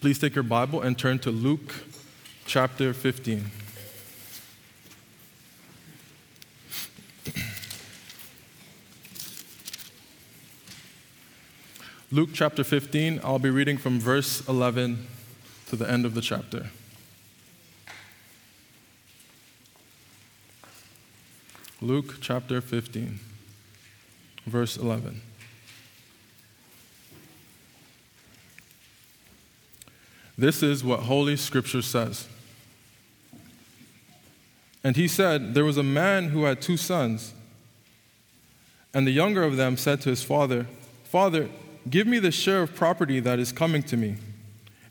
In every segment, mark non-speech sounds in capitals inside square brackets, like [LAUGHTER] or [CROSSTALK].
Please take your Bible and turn to Luke chapter 15. Luke chapter 15, I'll be reading from verse 11 to the end of the chapter. Luke chapter 15, verse 11. This is what Holy Scripture says. And he said, There was a man who had two sons. And the younger of them said to his father, Father, give me the share of property that is coming to me.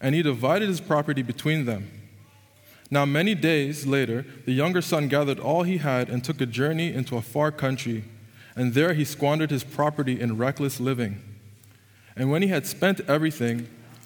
And he divided his property between them. Now, many days later, the younger son gathered all he had and took a journey into a far country. And there he squandered his property in reckless living. And when he had spent everything,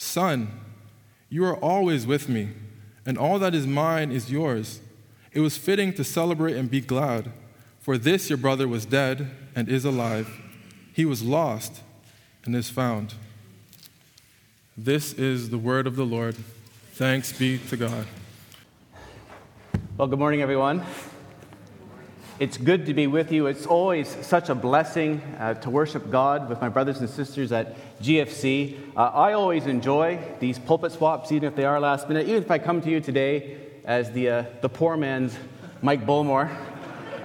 Son, you are always with me, and all that is mine is yours. It was fitting to celebrate and be glad, for this your brother was dead and is alive. He was lost and is found. This is the word of the Lord. Thanks be to God. Well, good morning, everyone. It's good to be with you. It's always such a blessing uh, to worship God with my brothers and sisters at GFC. Uh, I always enjoy these pulpit swaps, even if they are last minute. Even if I come to you today as the, uh, the poor man's Mike Bullmore.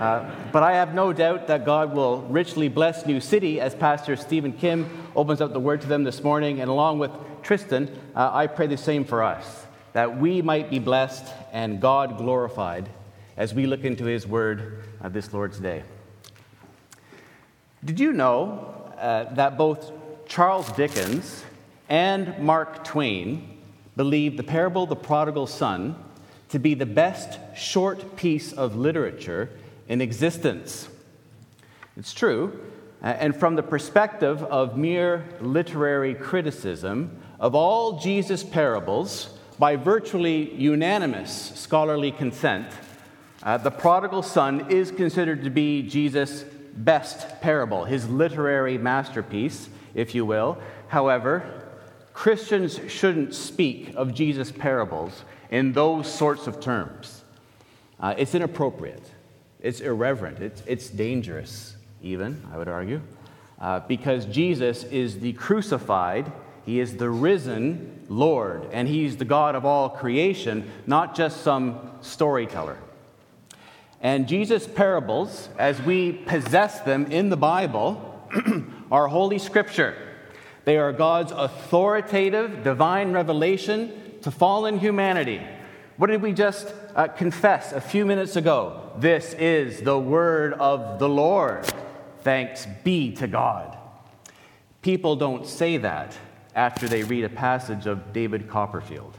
Uh, but I have no doubt that God will richly bless New City as Pastor Stephen Kim opens up the word to them this morning. And along with Tristan, uh, I pray the same for us, that we might be blessed and God glorified as we look into his word uh, this Lord's Day. Did you know uh, that both Charles Dickens and Mark Twain believed the parable of the prodigal son to be the best short piece of literature in existence? It's true. Uh, and from the perspective of mere literary criticism, of all Jesus' parables, by virtually unanimous scholarly consent, uh, the prodigal son is considered to be Jesus' best parable, his literary masterpiece, if you will. However, Christians shouldn't speak of Jesus' parables in those sorts of terms. Uh, it's inappropriate, it's irreverent, it's, it's dangerous, even, I would argue, uh, because Jesus is the crucified, he is the risen Lord, and he's the God of all creation, not just some storyteller. And Jesus' parables, as we possess them in the Bible, [CLEARS THROAT] are Holy Scripture. They are God's authoritative divine revelation to fallen humanity. What did we just uh, confess a few minutes ago? This is the word of the Lord. Thanks be to God. People don't say that after they read a passage of David Copperfield.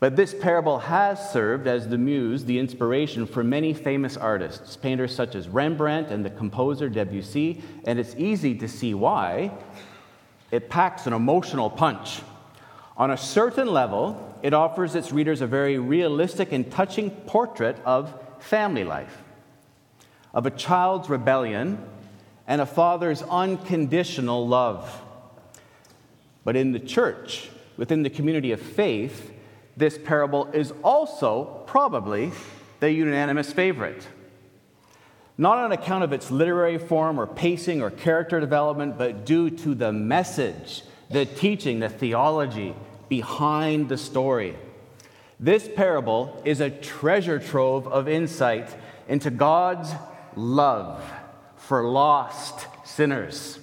But this parable has served as the muse, the inspiration for many famous artists, painters such as Rembrandt and the composer Debussy, and it's easy to see why. It packs an emotional punch. On a certain level, it offers its readers a very realistic and touching portrait of family life, of a child's rebellion and a father's unconditional love. But in the church, within the community of faith, this parable is also probably the unanimous favorite. Not on account of its literary form or pacing or character development, but due to the message, the teaching, the theology behind the story. This parable is a treasure trove of insight into God's love for lost sinners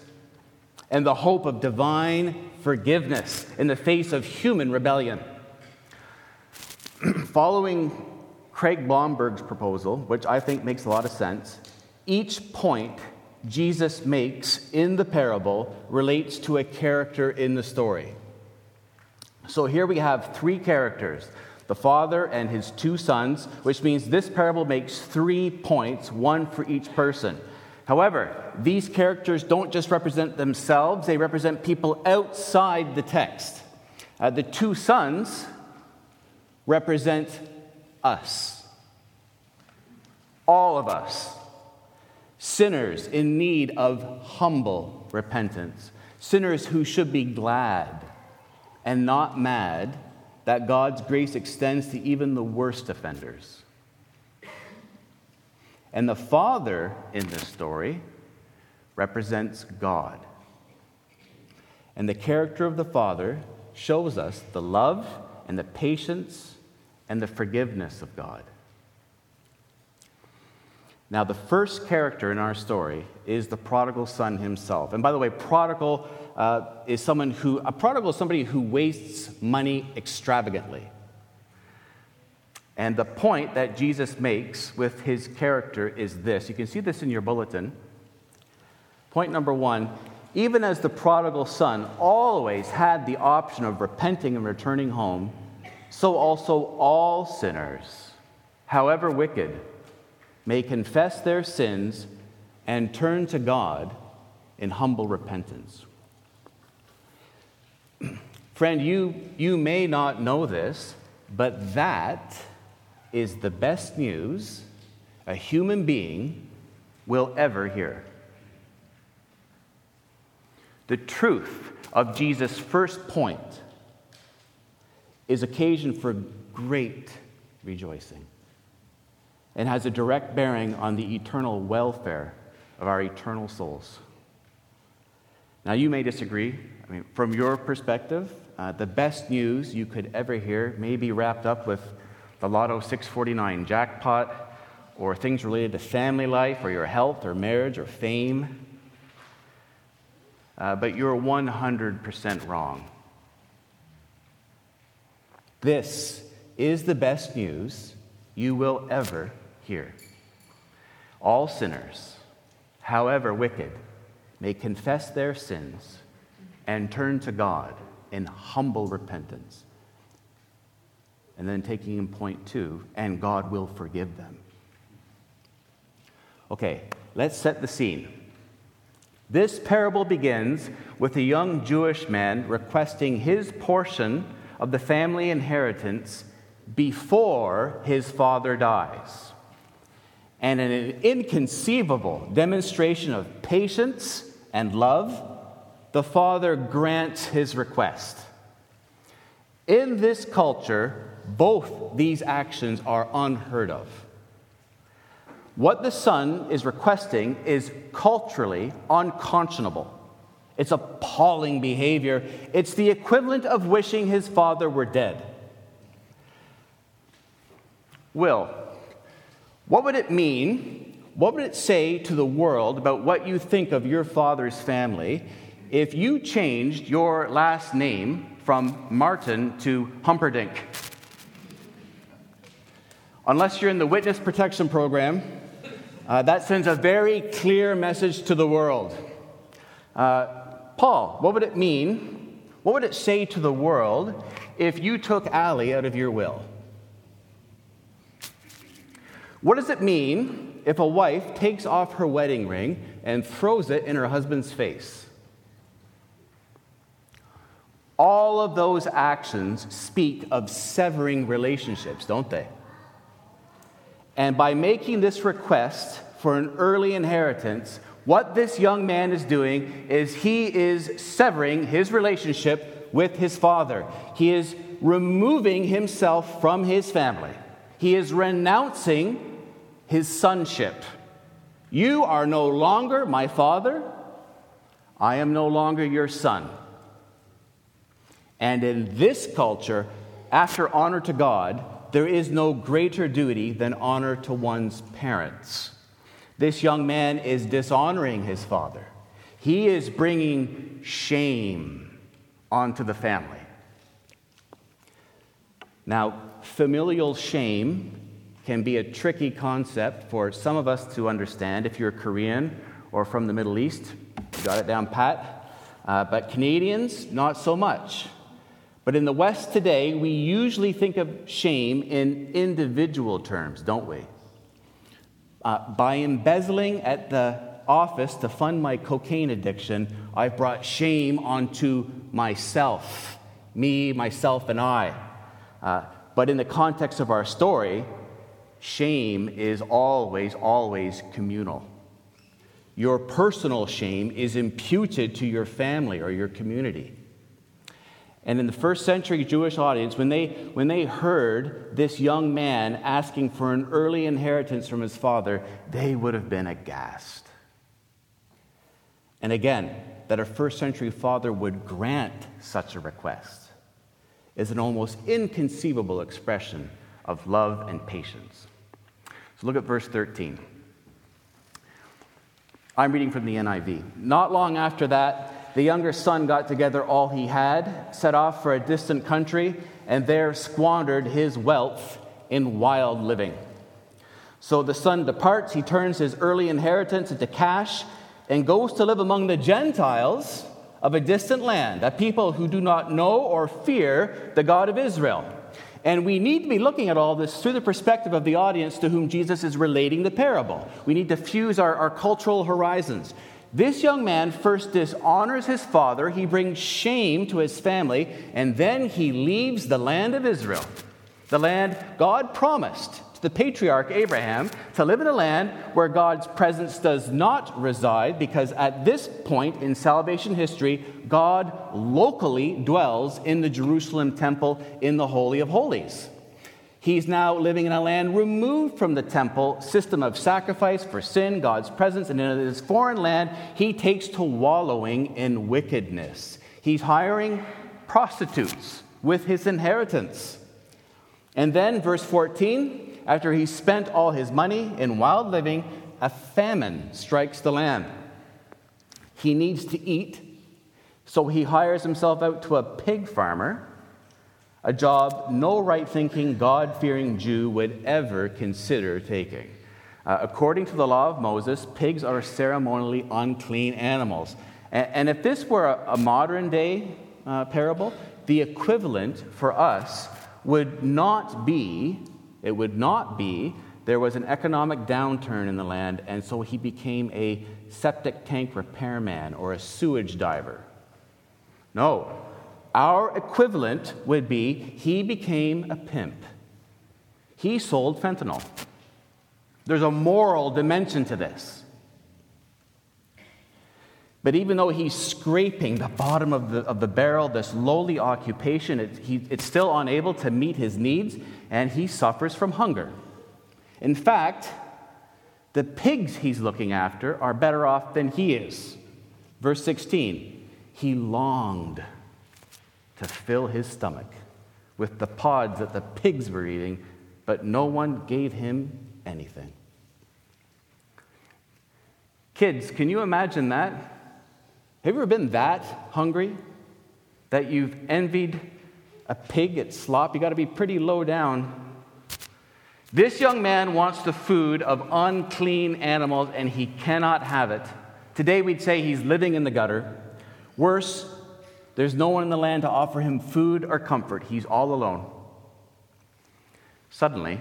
and the hope of divine forgiveness in the face of human rebellion. Following Craig Blomberg's proposal, which I think makes a lot of sense, each point Jesus makes in the parable relates to a character in the story. So here we have three characters the father and his two sons, which means this parable makes three points, one for each person. However, these characters don't just represent themselves, they represent people outside the text. Uh, the two sons represent us. All of us. Sinners in need of humble repentance. Sinners who should be glad and not mad that God's grace extends to even the worst offenders. And the Father in this story represents God. And the character of the Father shows us the love and the patience and the forgiveness of God. Now, the first character in our story is the prodigal son himself. And by the way, prodigal uh, is someone who, a prodigal is somebody who wastes money extravagantly. And the point that Jesus makes with his character is this. You can see this in your bulletin. Point number one even as the prodigal son always had the option of repenting and returning home, so also all sinners, however wicked, may confess their sins and turn to God in humble repentance. [CLEARS THROAT] Friend, you, you may not know this, but that is the best news a human being will ever hear. The truth of Jesus' first point is occasion for great rejoicing and has a direct bearing on the eternal welfare of our eternal souls. Now, you may disagree. I mean, from your perspective, uh, the best news you could ever hear may be wrapped up with the Lotto 649 jackpot or things related to family life or your health or marriage or fame. Uh, but you're 100% wrong. This is the best news you will ever hear. All sinners, however wicked, may confess their sins and turn to God in humble repentance. And then taking in point two, and God will forgive them. Okay, let's set the scene. This parable begins with a young Jewish man requesting his portion of the family inheritance before his father dies. And in an inconceivable demonstration of patience and love, the father grants his request. In this culture, both these actions are unheard of. What the son is requesting is culturally unconscionable. It's appalling behavior. It's the equivalent of wishing his father were dead. Will, what would it mean? What would it say to the world about what you think of your father's family if you changed your last name from Martin to Humperdinck. Unless you're in the witness protection program, uh, that sends a very clear message to the world. Uh, Paul, what would it mean? What would it say to the world if you took Allie out of your will? What does it mean if a wife takes off her wedding ring and throws it in her husband's face? All of those actions speak of severing relationships, don't they? And by making this request for an early inheritance, what this young man is doing is he is severing his relationship with his father. He is removing himself from his family. He is renouncing his sonship. You are no longer my father. I am no longer your son. And in this culture, after honor to God, there is no greater duty than honor to one's parents. This young man is dishonoring his father. He is bringing shame onto the family. Now, familial shame can be a tricky concept for some of us to understand if you're Korean or from the Middle East. You got it down pat. Uh, but Canadians, not so much. But in the West today, we usually think of shame in individual terms, don't we? Uh, by embezzling at the office to fund my cocaine addiction, I've brought shame onto myself, me, myself, and I. Uh, but in the context of our story, shame is always, always communal. Your personal shame is imputed to your family or your community. And in the first century Jewish audience, when they, when they heard this young man asking for an early inheritance from his father, they would have been aghast. And again, that a first century father would grant such a request is an almost inconceivable expression of love and patience. So look at verse 13. I'm reading from the NIV. Not long after that, the younger son got together all he had, set off for a distant country, and there squandered his wealth in wild living. So the son departs, he turns his early inheritance into cash, and goes to live among the Gentiles of a distant land, a people who do not know or fear the God of Israel. And we need to be looking at all this through the perspective of the audience to whom Jesus is relating the parable. We need to fuse our, our cultural horizons. This young man first dishonors his father, he brings shame to his family, and then he leaves the land of Israel, the land God promised to the patriarch Abraham to live in a land where God's presence does not reside, because at this point in salvation history, God locally dwells in the Jerusalem temple in the Holy of Holies. He's now living in a land removed from the temple system of sacrifice for sin, God's presence, and in this foreign land, he takes to wallowing in wickedness. He's hiring prostitutes with his inheritance. And then, verse 14, after he's spent all his money in wild living, a famine strikes the land. He needs to eat, so he hires himself out to a pig farmer a job no right thinking, God fearing Jew would ever consider taking. Uh, according to the law of Moses, pigs are ceremonially unclean animals. And, and if this were a, a modern day uh, parable, the equivalent for us would not be, it would not be, there was an economic downturn in the land, and so he became a septic tank repairman or a sewage diver. No, our equivalent would be he became a pimp. He sold fentanyl. There's a moral dimension to this. But even though he's scraping the bottom of the, of the barrel, this lowly occupation, it, he, it's still unable to meet his needs, and he suffers from hunger. In fact, the pigs he's looking after are better off than he is. Verse 16, he longed to fill his stomach with the pods that the pigs were eating, but no one gave him anything. Kids, can you imagine that? Have you ever been that hungry? that you've envied a pig at slop. You got to be pretty low down. This young man wants the food of unclean animals and he cannot have it. Today we'd say he's living in the gutter. Worse, there's no one in the land to offer him food or comfort. He's all alone. Suddenly,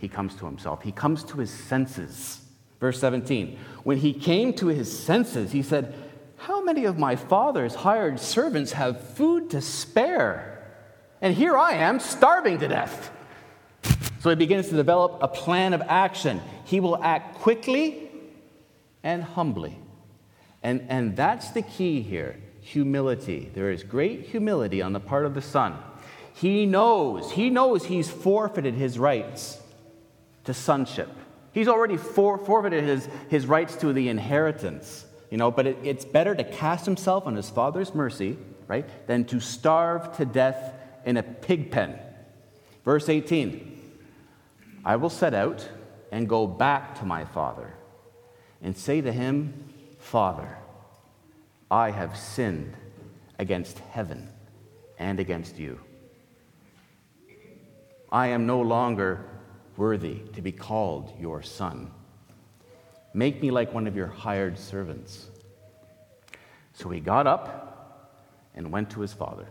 he comes to himself. He comes to his senses. Verse 17. When he came to his senses, he said, How many of my father's hired servants have food to spare? And here I am, starving to death. So he begins to develop a plan of action. He will act quickly and humbly. And, and that's the key here humility. There is great humility on the part of the son. He knows, he knows he's forfeited his rights to sonship. He's already for, forfeited his, his rights to the inheritance, you know, but it, it's better to cast himself on his father's mercy, right, than to starve to death in a pig pen. Verse 18 I will set out and go back to my father and say to him, Father, I have sinned against heaven and against you. I am no longer worthy to be called your son. Make me like one of your hired servants. So he got up and went to his father.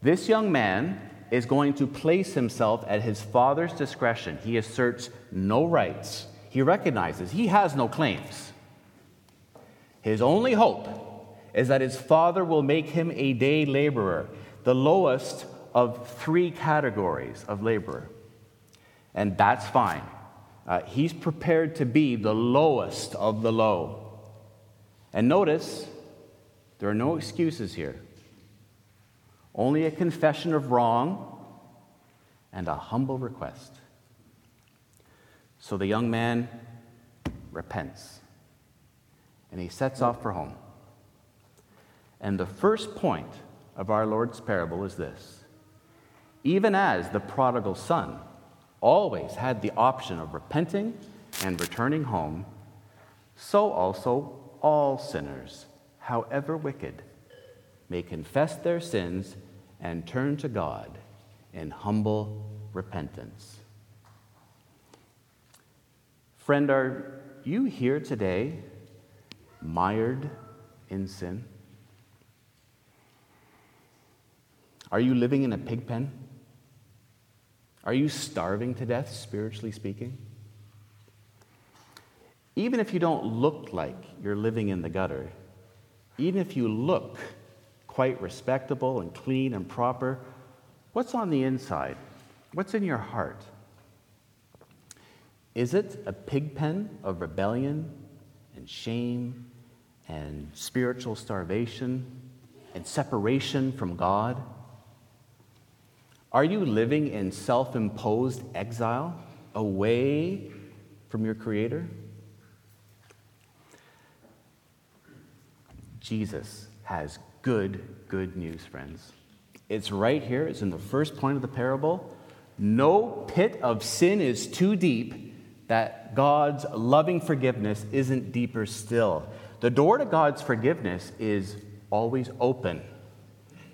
This young man is going to place himself at his father's discretion. He asserts no rights. He recognizes he has no claims. His only hope is that his father will make him a day laborer, the lowest of three categories of laborer. And that's fine. Uh, he's prepared to be the lowest of the low. And notice, there are no excuses here only a confession of wrong and a humble request. So the young man repents and he sets off for home. And the first point of our Lord's parable is this even as the prodigal son always had the option of repenting and returning home, so also all sinners, however wicked, may confess their sins and turn to God in humble repentance. Friend, are you here today mired in sin? Are you living in a pig pen? Are you starving to death, spiritually speaking? Even if you don't look like you're living in the gutter, even if you look quite respectable and clean and proper, what's on the inside? What's in your heart? Is it a pig pen of rebellion and shame and spiritual starvation and separation from God? Are you living in self imposed exile away from your Creator? Jesus has good, good news, friends. It's right here, it's in the first point of the parable. No pit of sin is too deep that God's loving forgiveness isn't deeper still. The door to God's forgiveness is always open.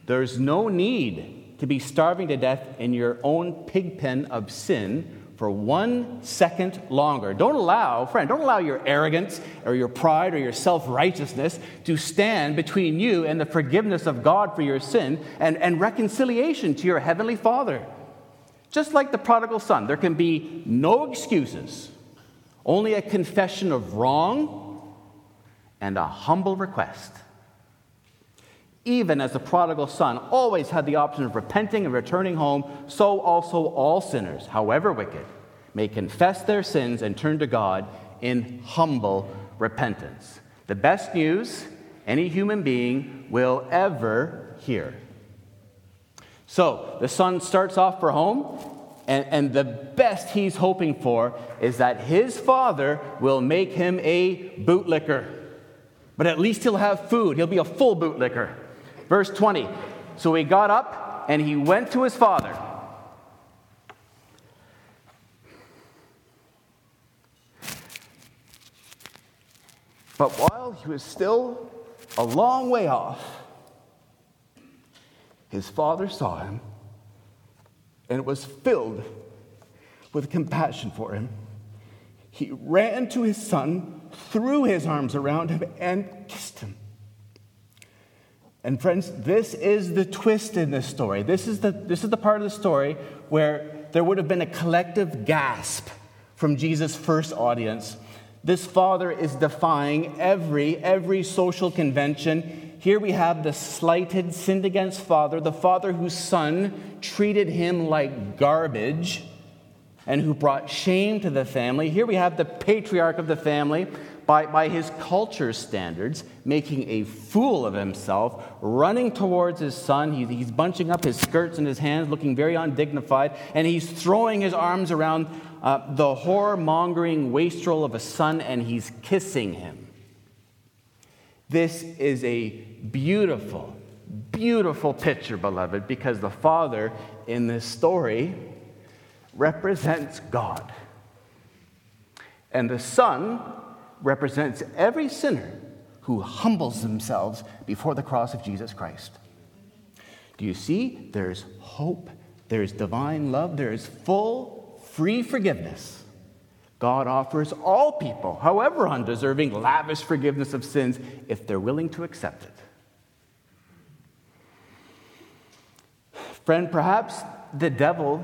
There's no need to be starving to death in your own pig pen of sin for one second longer. Don't allow, friend, don't allow your arrogance or your pride or your self righteousness to stand between you and the forgiveness of God for your sin and, and reconciliation to your heavenly Father. Just like the prodigal son, there can be no excuses, only a confession of wrong and a humble request. Even as the prodigal son always had the option of repenting and returning home, so also all sinners, however wicked, may confess their sins and turn to God in humble repentance. The best news any human being will ever hear. So the son starts off for home, and, and, the best he's hoping for is that his father will make him a bootlicker. But at least he'll have food, he'll be a full bootlicker. Verse 20 So he got up and he went to his father. But while he was still a long way off, his father saw him and was filled with compassion for him. He ran to his son, threw his arms around him, and kissed him. And friends, this is the twist in this story. This is the, this is the part of the story where there would have been a collective gasp from Jesus' first audience. This father is defying every, every social convention. Here we have the slighted, sinned against father, the father whose son treated him like garbage and who brought shame to the family. Here we have the patriarch of the family, by, by his culture standards, making a fool of himself, running towards his son. He, he's bunching up his skirts in his hands, looking very undignified, and he's throwing his arms around uh, the horror mongering wastrel of a son, and he's kissing him. This is a beautiful, beautiful picture, beloved, because the father in this story represents God. And the Son represents every sinner who humbles themselves before the cross of Jesus Christ. Do you see? There's hope, there's divine love, there's full, free forgiveness. God offers all people, however undeserving, lavish forgiveness of sins if they're willing to accept it. Friend, perhaps the devil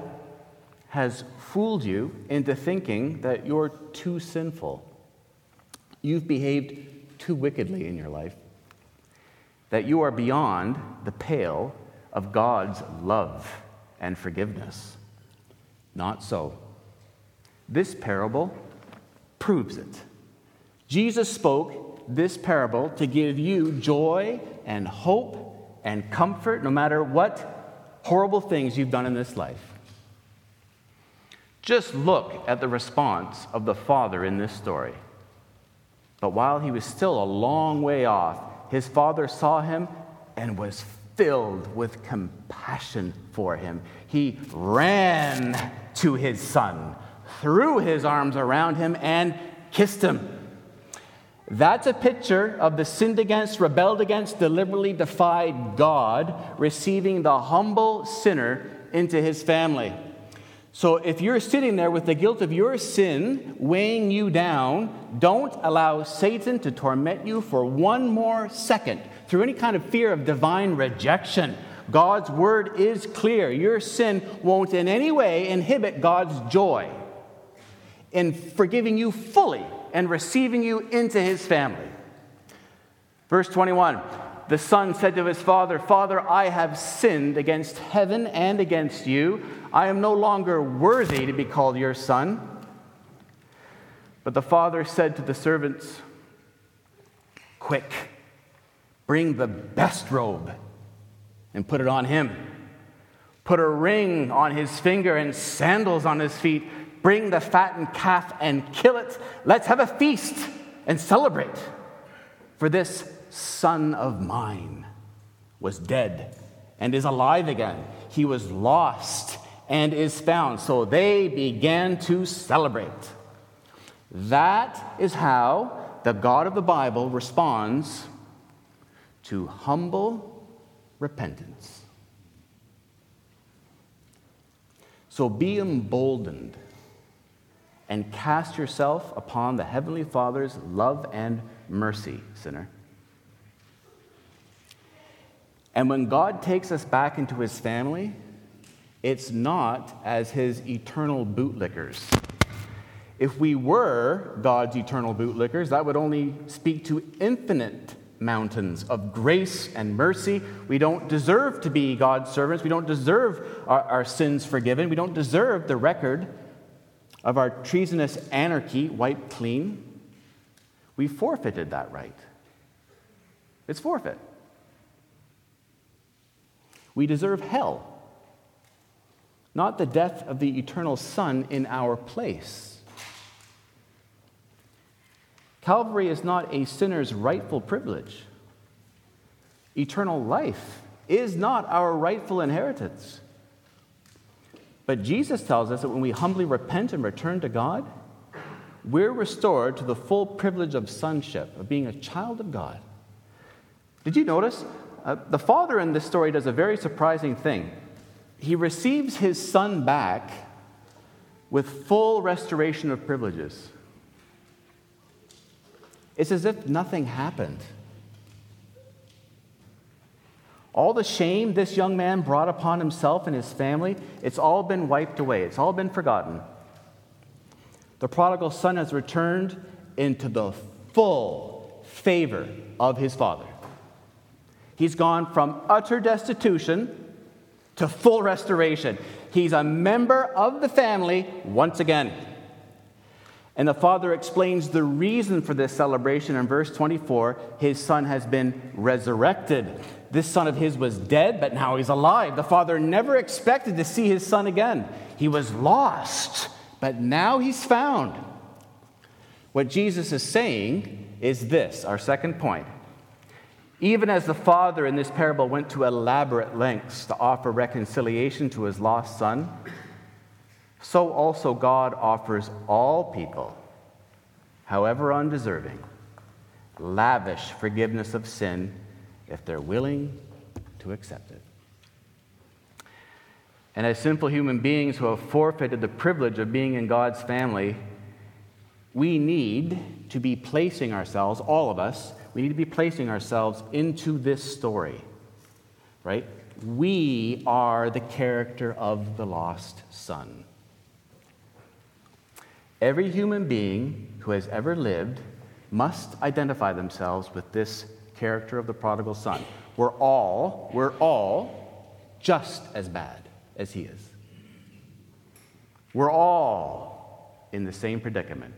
has fooled you into thinking that you're too sinful. You've behaved too wickedly in your life, that you are beyond the pale of God's love and forgiveness. Not so. This parable proves it. Jesus spoke this parable to give you joy and hope and comfort no matter what horrible things you've done in this life. Just look at the response of the father in this story. But while he was still a long way off, his father saw him and was filled with compassion for him. He ran to his son, threw his arms around him, and kissed him. That's a picture of the sinned against, rebelled against, deliberately defied God receiving the humble sinner into his family. So if you're sitting there with the guilt of your sin weighing you down, don't allow Satan to torment you for one more second through any kind of fear of divine rejection. God's word is clear. Your sin won't in any way inhibit God's joy in forgiving you fully and receiving you into his family. Verse 21 The son said to his father, Father, I have sinned against heaven and against you. I am no longer worthy to be called your son. But the father said to the servants, Quick, bring the best robe and put it on him. Put a ring on his finger and sandals on his feet. Bring the fattened calf and kill it. Let's have a feast and celebrate. For this son of mine was dead and is alive again. He was lost and is found. So they began to celebrate. That is how the God of the Bible responds to humble repentance. So be emboldened and cast yourself upon the Heavenly Father's love and mercy, sinner. And when God takes us back into his family, it's not as his eternal bootlickers. If we were God's eternal bootlickers, that would only speak to infinite mountains of grace and mercy. We don't deserve to be God's servants. We don't deserve our, our, sins forgiven. We don't deserve the record of our treasonous anarchy wiped clean. We forfeited that right. It's forfeit. We deserve hell not the death of the eternal Son in our place. Calvary is not a sinner's rightful privilege. Eternal life is not our rightful inheritance. But Jesus tells us that when we humbly repent and return to God, we're restored to the full privilege of sonship, of being a child of God. Did you notice uh, the father in this story does a very surprising thing. He receives his son back with full restoration of privileges. It's as if nothing happened. All the shame this young man brought upon himself and his family, it's all been wiped away. It's all been forgotten. The prodigal son has returned into the full favor of his father. He's gone from utter destitution to full restoration. He's a member of the family once again. And the father explains the reason for this celebration in verse 24 his son has been resurrected. This son of his was dead, but now he's alive. The father never expected to see his son again. He was lost, but now he's found. What Jesus is saying is this our second point. Even as the father in this parable went to elaborate lengths to offer reconciliation to his lost son, so also God offers all people, however undeserving, lavish forgiveness of sin if they're willing to accept it. And as simple human beings who have forfeited the privilege of being in God's family, we need to be placing ourselves, all of us, we need to be placing ourselves into this story, right? We are the character of the lost son. Every human being who has ever lived must identify themselves with this character of the prodigal son. We're all, we're all just as bad as he is. We're all in the same predicament.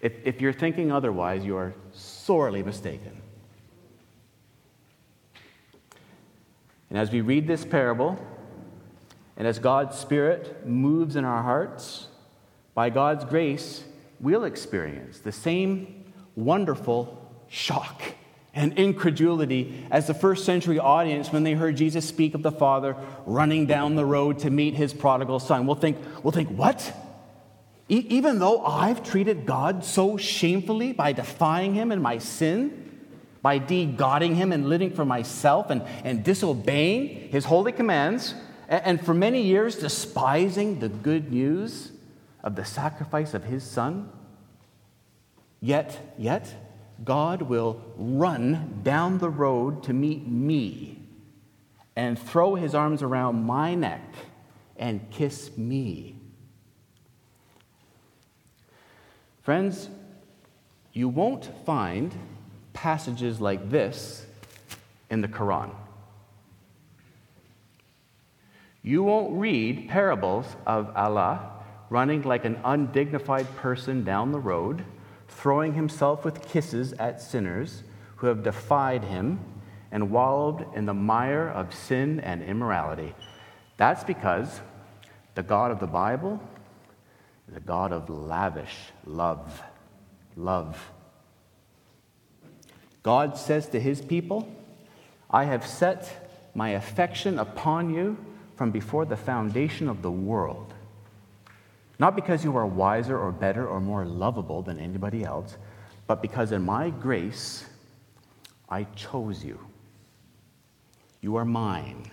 If, if you're thinking otherwise, you are sorely mistaken. And as we read this parable, and as God's Spirit moves in our hearts, by God's grace, we'll experience the same wonderful shock and incredulity as the first century audience when they heard Jesus speak of the Father running down the road to meet his prodigal son. We'll think, we'll think what? E- even though I've treated God so shamefully by defying him in my sin, by de-godding him and living for myself and, and disobeying his holy commands, and, and for many years despising the good news of the sacrifice of his son, yet, yet, God will run down the road to meet me and throw his arms around my neck and kiss me Friends, you won't find passages like this in the Quran. You won't read parables of Allah running like an undignified person down the road, throwing himself with kisses at sinners who have defied him and wallowed in the mire of sin and immorality. That's because the God of the Bible is a God of lavish love. Love. God says to his people, I have set my affection upon you from before the foundation of the world. Not because you are wiser or better or more lovable than anybody else, but because in my grace I chose you. You are mine,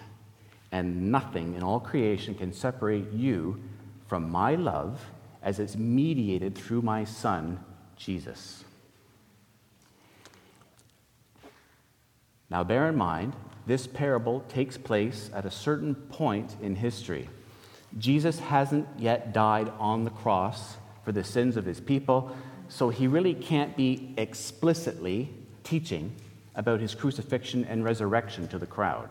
and nothing in all creation can separate you from my love as it's mediated through my Son, Jesus. Now, bear in mind, this parable takes place at a certain point in history. Jesus hasn't yet died on the cross for the sins of his people, so he really can't be explicitly teaching about his crucifixion and resurrection to the crowd.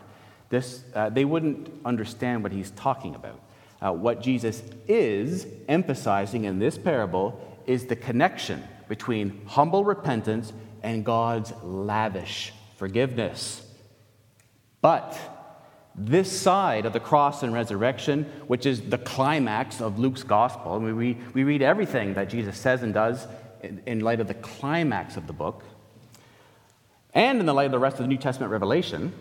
This, uh, they wouldn't understand what he's talking about. Uh, what Jesus is emphasizing in this parable is the connection between humble repentance and God's lavish forgiveness. But this side of the cross and resurrection, which is the climax of Luke's gospel, and we read, we read everything that Jesus says and does in, in light of the climax of the book, and in the light of the rest of the New Testament revelation,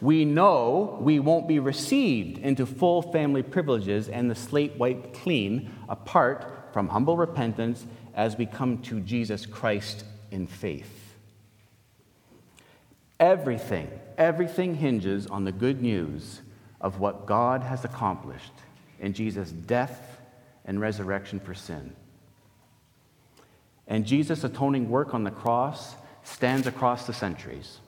we know we won't be received into full family privileges and the slate wiped clean apart from humble repentance as we come to Jesus Christ in faith. Everything, everything hinges on the good news of what God has accomplished in Jesus' death and resurrection for sin. And Jesus' atoning work on the cross stands across the centuries,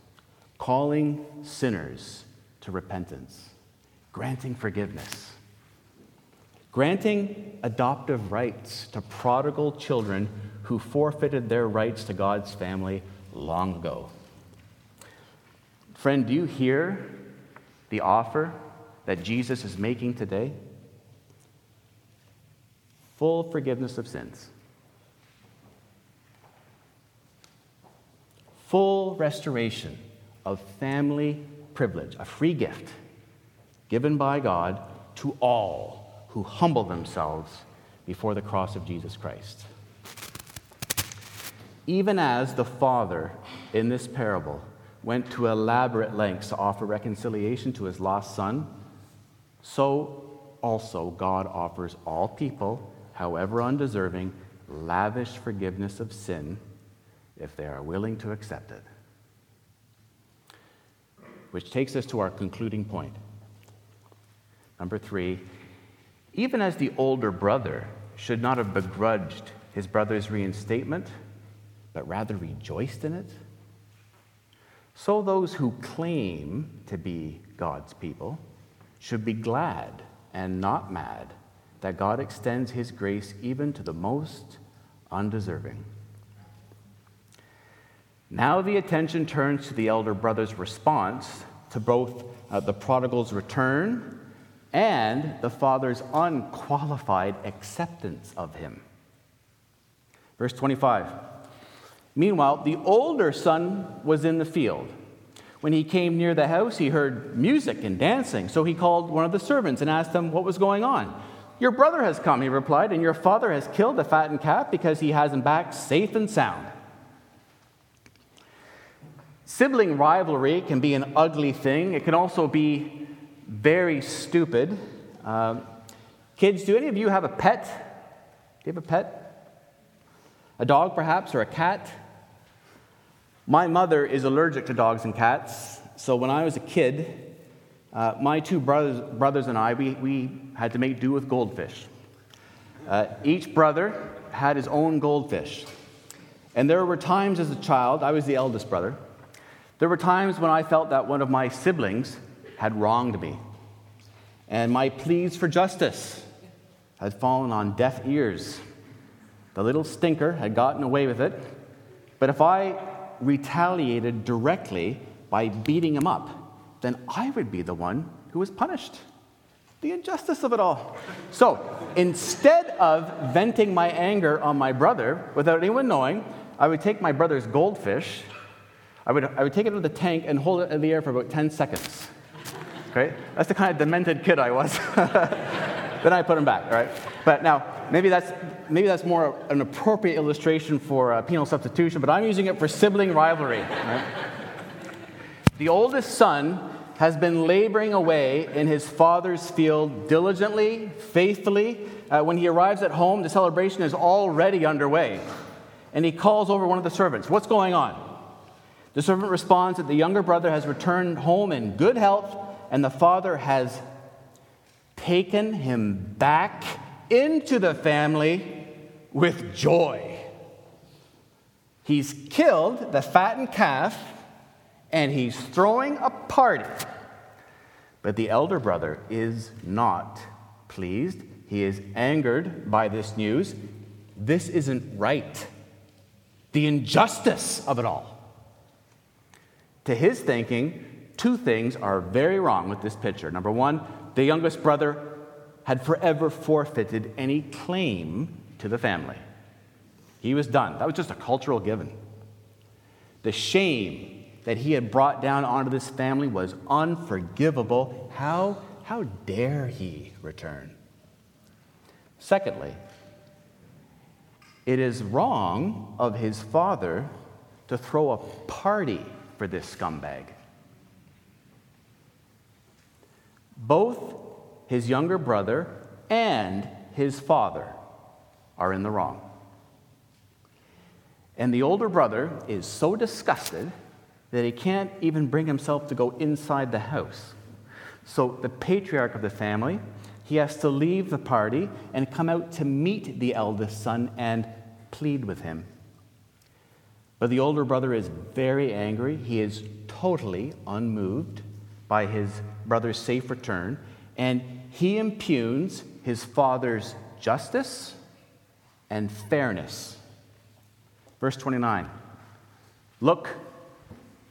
calling sinners to repentance, granting forgiveness, granting adoptive rights to prodigal children who forfeited their rights to God's family long ago. Friend, do you hear the offer that Jesus is making today? Full forgiveness of sins. Full restoration of family privilege, a free gift given by God to all who humble themselves before the cross of Jesus Christ. Even as the Father in this parable went to elaborate lengths to offer reconciliation to his lost son, so also God offers all people, however undeserving, lavish forgiveness of sin if they are willing to accept it. Which takes us to our concluding point. Number three, even as the older brother should not have begrudged his brother's reinstatement, but rather rejoiced in it, so those who claim to be God's people should be glad and not mad that God extends his grace even to the most undeserving. Now the attention turns to the elder brother's response to both uh, the prodigal's return and the father's unqualified acceptance of him. Verse 25. Meanwhile, the older son was in the field. When he came near the house, he heard music and dancing. So he called one of the servants and asked him what was going on. Your brother has come, he replied, and your father has killed the fattened calf because he has him back safe and sound. Sibling rivalry can be an ugly thing, it can also be very stupid. Um, kids, do any of you have a pet? Do you have a pet? A dog, perhaps, or a cat? My mother is allergic to dogs and cats, so when I was a kid, uh, my two brothers, brothers and I, we, we had to make do with goldfish. Uh, each brother had his own goldfish. And there were times as a child, I was the eldest brother, there were times when I felt that one of my siblings had wronged me, and my pleas for justice had fallen on deaf ears. The little stinker had gotten away with it, but if I retaliated directly by beating him up, then I would be the one who was punished. The injustice of it all. So instead of venting my anger on my brother without anyone knowing, I would take my brother's goldfish I would, I would take it out of the tank and hold it in the air for about 10 seconds. Okay? That's the kind of demented kid I was. [LAUGHS] then I put him back, all right? But now, maybe that's, maybe that's more an appropriate illustration for uh, penal substitution, but I'm using it for sibling rivalry. Right? The oldest son has been laboring away in his father's field diligently, faithfully. Uh, when he arrives at home, the celebration is already underway. And he calls over one of the servants. What's going on? The servant responds that the younger brother has returned home in good health, and the father has taken him back into the family with joy. He's killed the fattened calf, and he's throwing a party. But the elder brother is not pleased. He is angered by this news. This isn't right. The injustice of it all. To his thinking, two things are very wrong with this picture. Number one, the youngest brother had forever forfeited any claim to the family. He was done. That was just a cultural given. The shame that he had brought down onto this family was unforgivable. How, how dare he return? Secondly, it is wrong of his father to throw a party for this scumbag. Both his younger brother and his father are in the wrong. And the older brother is so disgusted that he can't even bring himself to go inside the house. So the patriarch of the family, he has to leave the party and come out to meet the eldest son and plead with him. But the older brother is very angry. He is totally unmoved by his brother's safe return, and he impugns his father's justice and fairness. Verse 29 Look,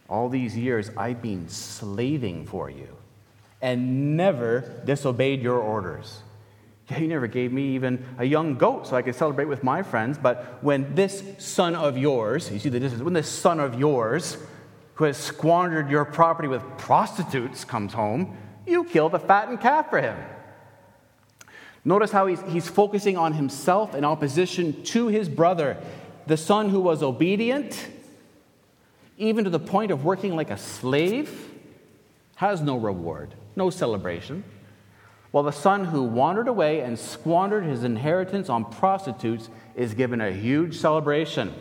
all these years I've been slaving for you and never disobeyed your orders. You never gave me even a young goat so I could celebrate with my friends. But when this son of yours, you see the distance, when this son of yours, who has squandered your property with prostitutes, comes home, you kill the fattened calf for him. Notice how he's, he's focusing on himself in opposition to his brother, the son who was obedient, even to the point of working like a slave, has no reward, no celebration while the son who wandered away and squandered his inheritance on prostitutes is given a huge celebration.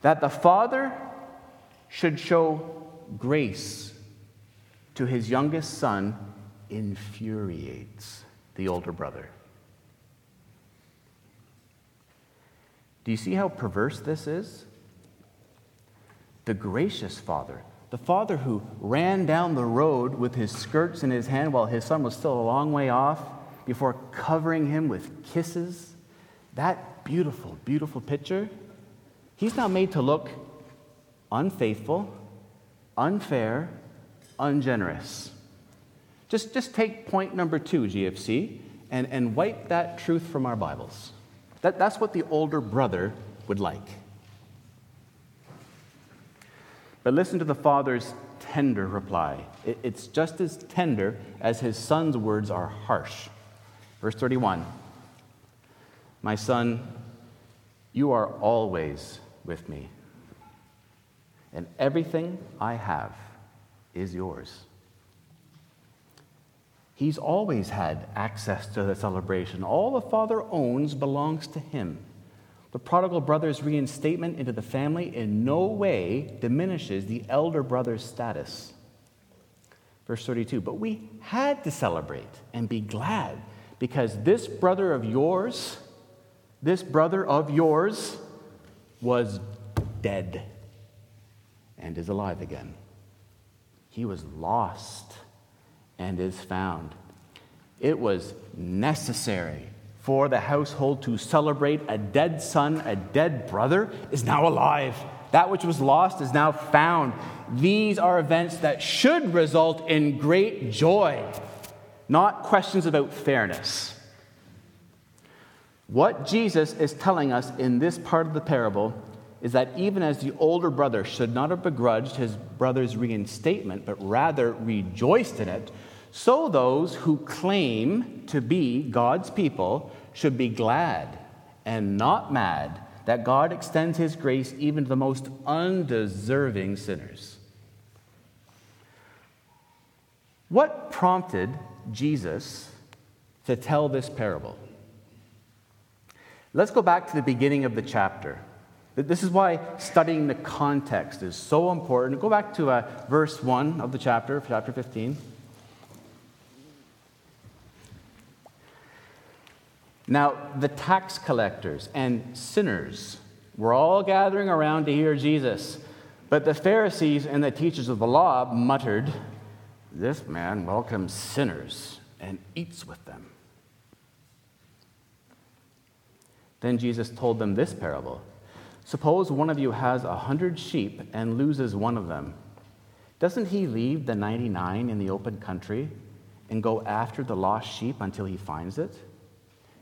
That the father should show grace to his youngest son infuriates the older brother. Do you see how perverse this is? The gracious father the father who ran down the road with his skirts in his hand while his son was still a long way off before covering him with kisses. That beautiful, beautiful picture. He's now made to look unfaithful, unfair, ungenerous. Just, just take point number two, GFC, and, and wipe that truth from our Bibles. That, that's what the older brother would like. But listen to the father's tender reply. It's just as tender as his son's words are harsh. Verse 31 My son, you are always with me, and everything I have is yours. He's always had access to the celebration. All the father owns belongs to him. The prodigal brother's reinstatement into the family in no way diminishes the elder brother's status. Verse 32 But we had to celebrate and be glad because this brother of yours, this brother of yours, was dead and is alive again. He was lost and is found. It was necessary for the household to celebrate a dead son, a dead brother, is now alive. That which was lost is now found. These are events that should result in great joy, not questions about fairness. What Jesus is telling us in this part of the parable is that even as the older brother should not have begrudged his brother's reinstatement, but rather rejoiced in it, so those who claim to be God's people should be glad and not mad that God extends his grace even to the most undeserving sinners. What prompted Jesus to tell this parable? Let's go back to the beginning of the chapter. This is why studying the context is so important. Go back to uh, verse 1 of the chapter, chapter 15. Now, the tax collectors and sinners were all gathering around to hear Jesus. But the Pharisees and the teachers of the law muttered, This man welcomes sinners and eats with them. Then Jesus told them this parable Suppose one of you has a hundred sheep and loses one of them. Doesn't he leave the 99 in the open country and go after the lost sheep until he finds it?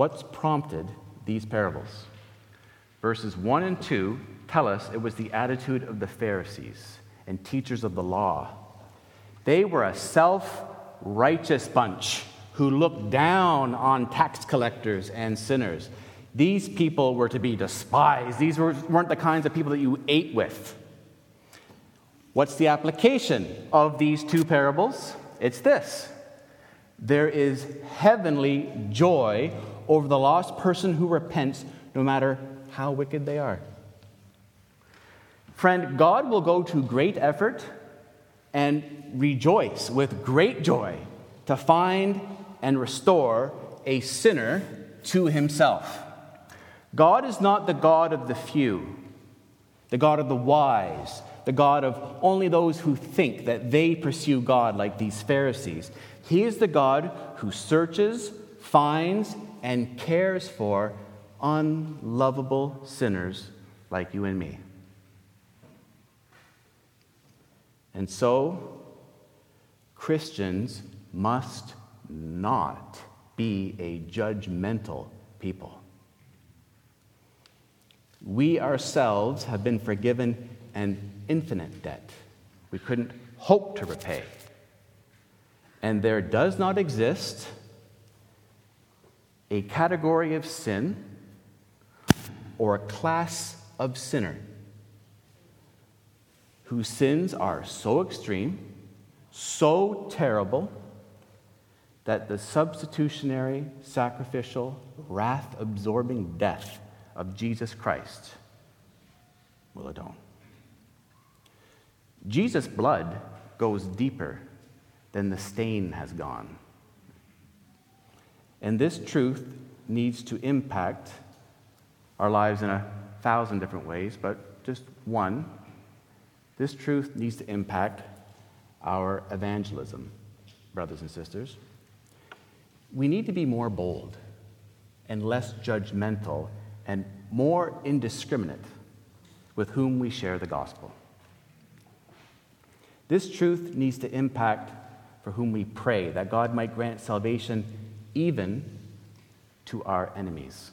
What's prompted these parables? Verses 1 and 2 tell us it was the attitude of the Pharisees and teachers of the law. They were a self righteous bunch who looked down on tax collectors and sinners. These people were to be despised. These weren't the kinds of people that you ate with. What's the application of these two parables? It's this there is heavenly joy over the lost person who repents, no matter how wicked they are. Friend, God will go to great effort and rejoice with great joy to find and restore a sinner to himself. God is not the God of the few, the God of the wise, the God of only those who think that they pursue God like these Pharisees. He is the God who searches, finds, and cares for unlovable sinners like you and me. And so, Christians must not be a judgmental people. We ourselves have been forgiven an infinite debt we couldn't hope to repay. And there does not exist a category of sin or a class of sinner whose sins are so extreme, so terrible, that the substitutionary, sacrificial, wrath absorbing death of Jesus Christ will atone. Jesus' blood goes deeper than the stain has gone. And this truth needs to impact our lives in a thousand different ways, but just one. This truth needs to impact our evangelism, brothers and sisters. We need to be more bold and less judgmental and more indiscriminate with whom we share the gospel. This truth needs to impact for whom we pray, that God might grant salvation even to our enemies.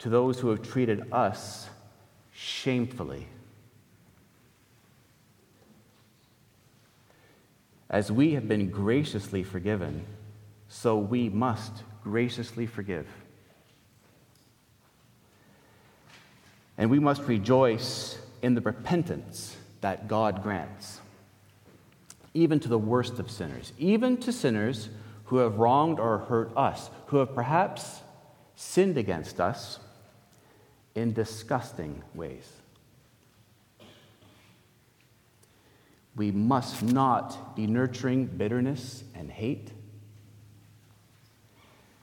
To those who have treated us shamefully. As we have been graciously forgiven, so we must graciously forgive. And we must rejoice in the repentance that God grants even to the worst of sinners, even to sinners who have wronged or hurt us, who have perhaps sinned against us in disgusting ways. We must not be nurturing bitterness and hate.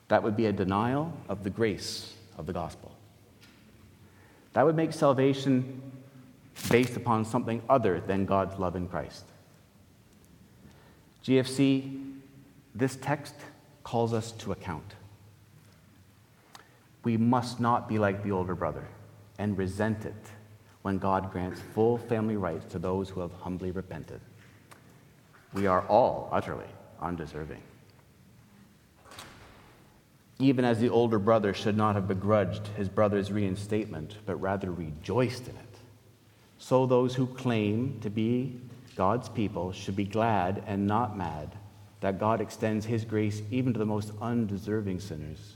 That would be a denial of the grace of the gospel. That would make salvation based upon something other than God's love in Christ. GFC, this text calls us to account. We must not be like the older brother and resent it when God grants full family rights to those who have humbly repented. We are all utterly undeserving. Even as the older brother should not have begrudged his brother's reinstatement, but rather rejoiced in it, so those who claim to be God's people should be glad and not mad that God extends his grace even to the most undeserving sinners.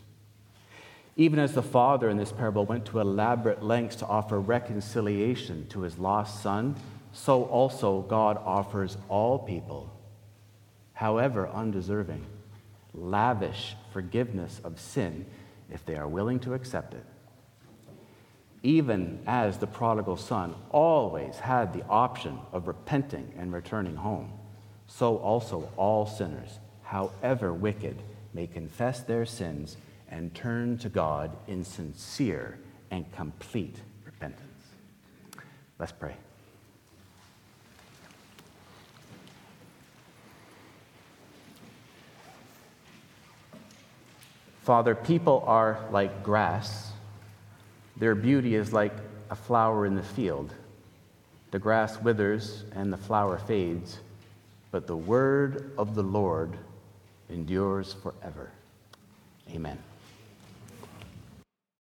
Even as the father in this parable went to elaborate lengths to offer reconciliation to his lost son, so also God offers all people, however undeserving, lavish forgiveness of sin if they are willing to accept it even as the prodigal son always had the option of repenting and returning home, so also all sinners, however wicked, may confess their sins and turn to God in sincere and complete repentance. Let's pray. Father, people are like grass. Their beauty is like a flower in the field. The grass withers and the flower fades, but the word of the Lord endures forever. Amen.